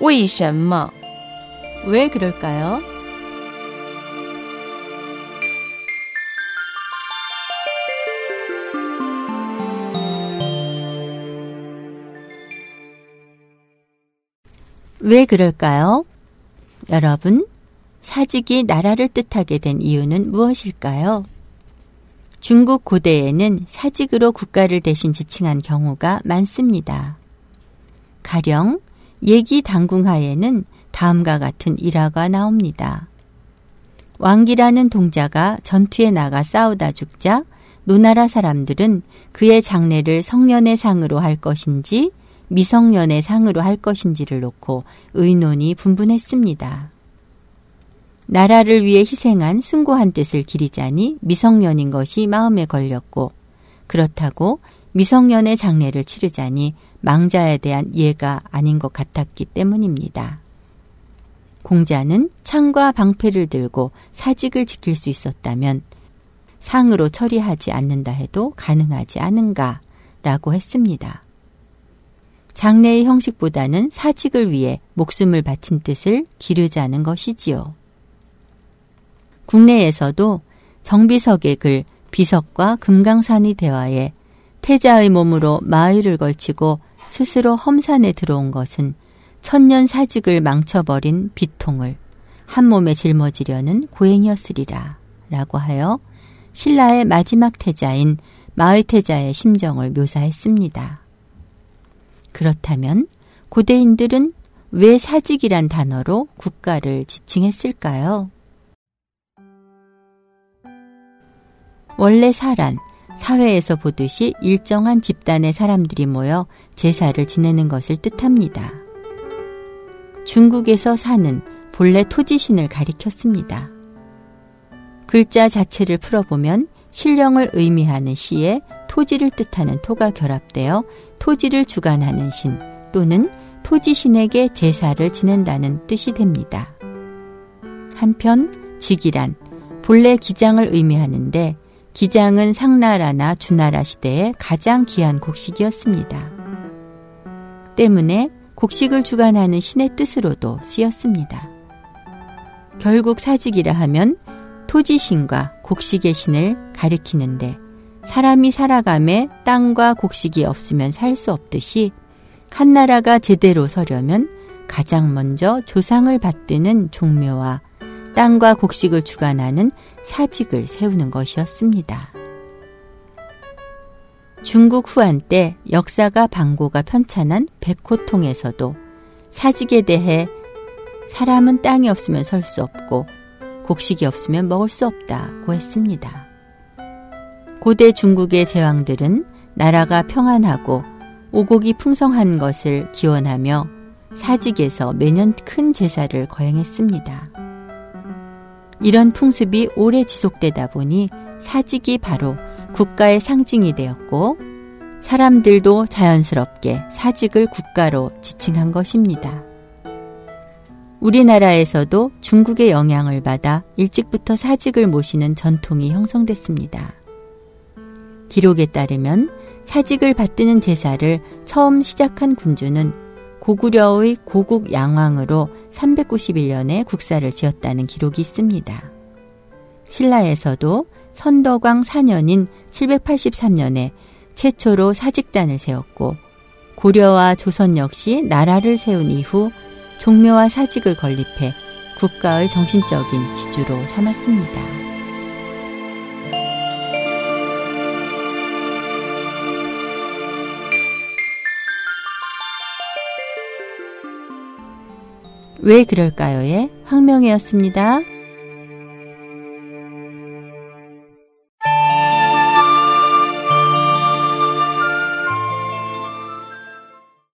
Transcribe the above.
为什么? 왜 그럴까요? 왜 그럴까요? 여러분, 사직이 나라를 뜻하게 된 이유는 무엇일까요? 중국 고대에는 사직으로 국가를 대신 지칭한 경우가 많습니다. 가령 예기 당궁하에는 다음과 같은 일화가 나옵니다. 왕기라는 동자가 전투에 나가 싸우다 죽자 노나라 사람들은 그의 장례를 성년의 상으로 할 것인지 미성년의 상으로 할 것인지를 놓고 의논이 분분했습니다. 나라를 위해 희생한 숭고한 뜻을 기리자니 미성년인 것이 마음에 걸렸고 그렇다고 미성년의 장례를 치르자니 망자에 대한 예가 아닌 것 같았기 때문입니다. 공자는 창과 방패를 들고 사직을 지킬 수 있었다면 상으로 처리하지 않는다 해도 가능하지 않은가 라고 했습니다. 장례의 형식보다는 사직을 위해 목숨을 바친 뜻을 기르자는 것이지요. 국내에서도 정비석의 글 비석과 금강산이 대화에 태자의 몸으로 마의를 걸치고 스스로 험산에 들어온 것은 천년 사직을 망쳐버린 비통을 한 몸에 짊어지려는 고행이었으리라 라고 하여 신라의 마지막 태자인 마의 태자의 심정을 묘사했습니다. 그렇다면 고대인들은 왜 사직이란 단어로 국가를 지칭했을까요? 원래 사란, 사회에서 보듯이 일정한 집단의 사람들이 모여 제사를 지내는 것을 뜻합니다. 중국에서 사는 본래 토지신을 가리켰습니다. 글자 자체를 풀어보면 신령을 의미하는 시에 토지를 뜻하는 토가 결합되어 토지를 주관하는 신 또는 토지신에게 제사를 지낸다는 뜻이 됩니다. 한편 직이란 본래 기장을 의미하는데 기장은 상나라나 주나라 시대에 가장 귀한 곡식이었습니다. 때문에 곡식을 주관하는 신의 뜻으로도 쓰였습니다. 결국 사직이라 하면 토지신과 곡식의 신을 가리키는데 사람이 살아감에 땅과 곡식이 없으면 살 수 없듯이 한 나라가 제대로 서려면 가장 먼저 조상을 받드는 종묘와 땅과 곡식을 주관하는 사직을 세우는 것이었습니다. 중국 후한 때 역사가 방고가 편찬한 백호통에서도 사직에 대해 사람은 땅이 없으면 설 수 없고 곡식이 없으면 먹을 수 없다고 했습니다. 고대 중국의 제왕들은 나라가 평안하고 오곡이 풍성한 것을 기원하며 사직에서 매년 큰 제사를 거행했습니다. 이런 풍습이 오래 지속되다 보니 사직이 바로 국가의 상징이 되었고 사람들도 자연스럽게 사직을 국가로 지칭한 것입니다. 우리나라에서도 중국의 영향을 받아 일찍부터 사직을 모시는 전통이 형성됐습니다. 기록에 따르면 사직을 받드는 제사를 처음 시작한 군주는 고구려의 고국 양왕으로 391년에 국사를 지었다는 기록이 있습니다. 신라에서도 선덕왕 4년인 783년에 최초로 사직단을 세웠고 고려와 조선 역시 나라를 세운 이후 종묘와 사직을 건립해 국가의 정신적인 지주로 삼았습니다. 왜 그럴까요의 황명이었습니다.